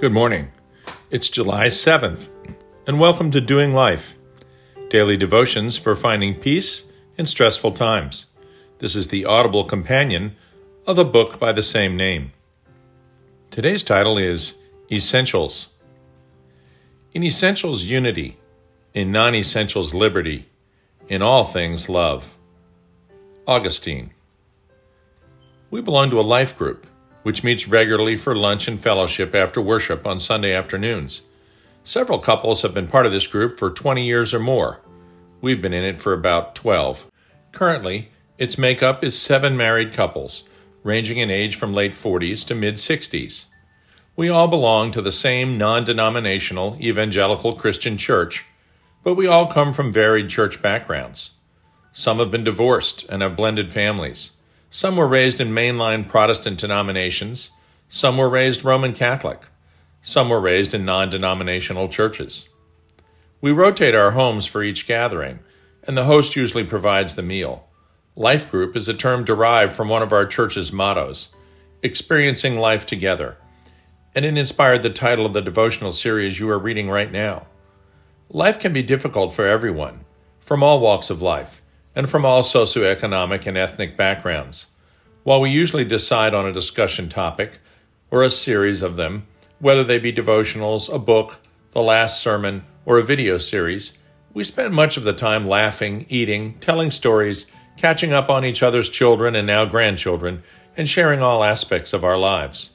Good morning. It's July 7th, and welcome to Doing Life Daily Devotions for Finding Peace in Stressful Times. This is the audible companion of the book by the same name. Today's title is Essentials. In essentials, unity. In non essentials, liberty. In all things, love. Augustine. We belong to a life group which meets regularly for lunch and fellowship after worship on Sunday afternoons. Several couples have been part of this group for 20 years or more. We've been in it for about 12. Currently, its makeup is seven married couples, ranging in age from late 40s to mid 60s. We all belong to the same non denominational evangelical Christian church, but we all come from varied church backgrounds. Some have been divorced and have blended families. Some were raised in mainline Protestant denominations, some were raised Roman Catholic, some were raised in non denominational churches. We rotate our homes for each gathering, and the host usually provides the meal. Life group is a term derived from one of our church's mottos, experiencing life together, and it inspired the title of the devotional series you are reading right now. Life can be difficult for everyone, from all walks of life and from all socioeconomic and ethnic backgrounds. While we usually decide on a discussion topic, or a series of them, whether they be devotionals, a book, the last sermon, or a video series, we spend much of the time laughing, eating, telling stories, catching up on each other's children and now grandchildren, and sharing all aspects of our lives.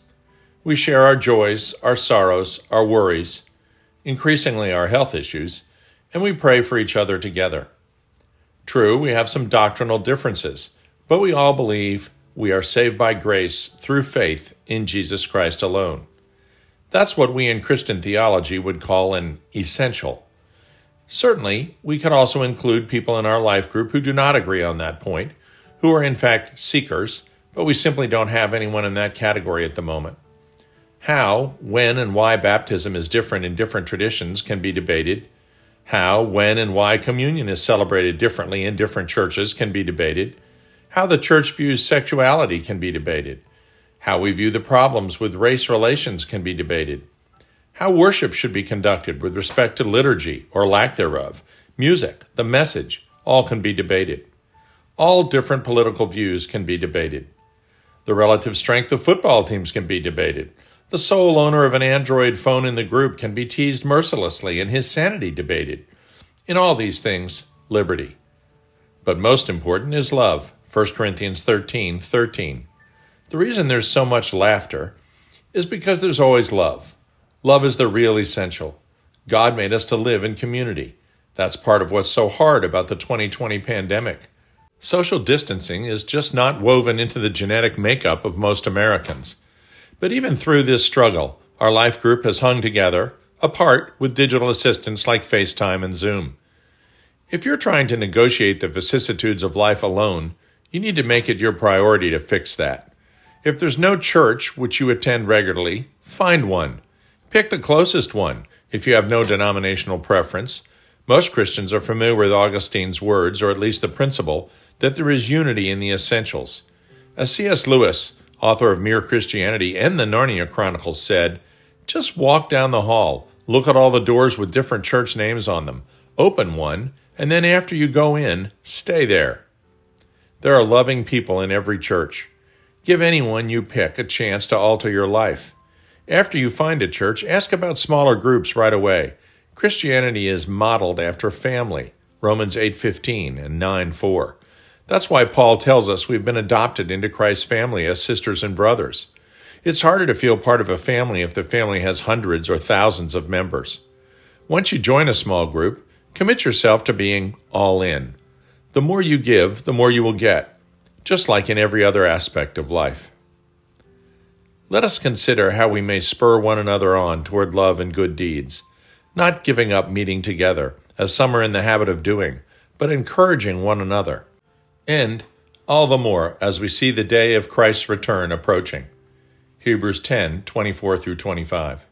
We share our joys, our sorrows, our worries, increasingly our health issues, and we pray for each other together. True, we have some doctrinal differences, but we all believe we are saved by grace through faith in Jesus Christ alone. That's what we in Christian theology would call an essential. Certainly, we can also include people in our life group who do not agree on that point, who are in fact seekers, but we simply don't have anyone in that category at the moment. How, when, and why baptism is different in different traditions can be debated, how, when, and why communion is celebrated differently in different churches can be debated. How the church views sexuality can be debated. How we view the problems with race relations can be debated. How worship should be conducted with respect to liturgy or lack thereof, music, the message, all can be debated. All different political views can be debated. The relative strength of football teams can be debated. The sole owner of an Android phone in the group can be teased mercilessly and his sanity debated. In all these things, liberty. But most important is love. 1 Corinthians 13 13. The reason there's so much laughter is because there's always love. Love is the real essential. God made us to live in community. That's part of what's so hard about the 2020 pandemic. Social distancing is just not woven into the genetic makeup of most Americans. But even through this struggle, our life group has hung together, apart with digital assistants like FaceTime and Zoom. If you're trying to negotiate the vicissitudes of life alone, you need to make it your priority to fix that. If there's no church which you attend regularly, find one. Pick the closest one if you have no denominational preference. Most Christians are familiar with Augustine's words, or at least the principle, that there is unity in the essentials. As C.S. Lewis, author of Mere Christianity and the Narnia Chronicles, said, Just walk down the hall, look at all the doors with different church names on them, open one, and then after you go in, stay there. There are loving people in every church. Give anyone you pick a chance to alter your life. After you find a church, ask about smaller groups right away. Christianity is modeled after family. Romans 8:15 and 9:4. That's why Paul tells us we've been adopted into Christ's family as sisters and brothers. It's harder to feel part of a family if the family has hundreds or thousands of members. Once you join a small group, commit yourself to being all in. The more you give, the more you will get, just like in every other aspect of life. Let us consider how we may spur one another on toward love and good deeds, not giving up meeting together, as some are in the habit of doing, but encouraging one another and all the more as we see the day of Christ's return approaching. Hebrews 10 24 through 25.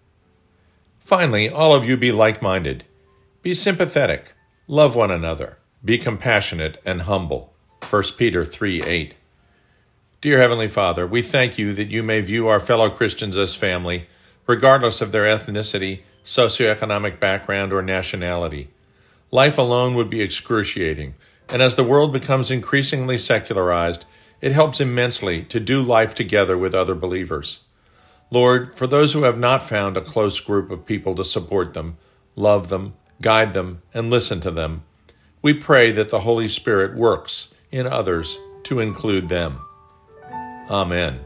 Finally, all of you be like minded. Be sympathetic. Love one another. Be compassionate and humble. 1 Peter 3 8. Dear Heavenly Father, we thank you that you may view our fellow Christians as family, regardless of their ethnicity, socioeconomic background, or nationality. Life alone would be excruciating, and as the world becomes increasingly secularized, it helps immensely to do life together with other believers. Lord, for those who have not found a close group of people to support them, love them, guide them, and listen to them, we pray that the Holy Spirit works in others to include them. Amen.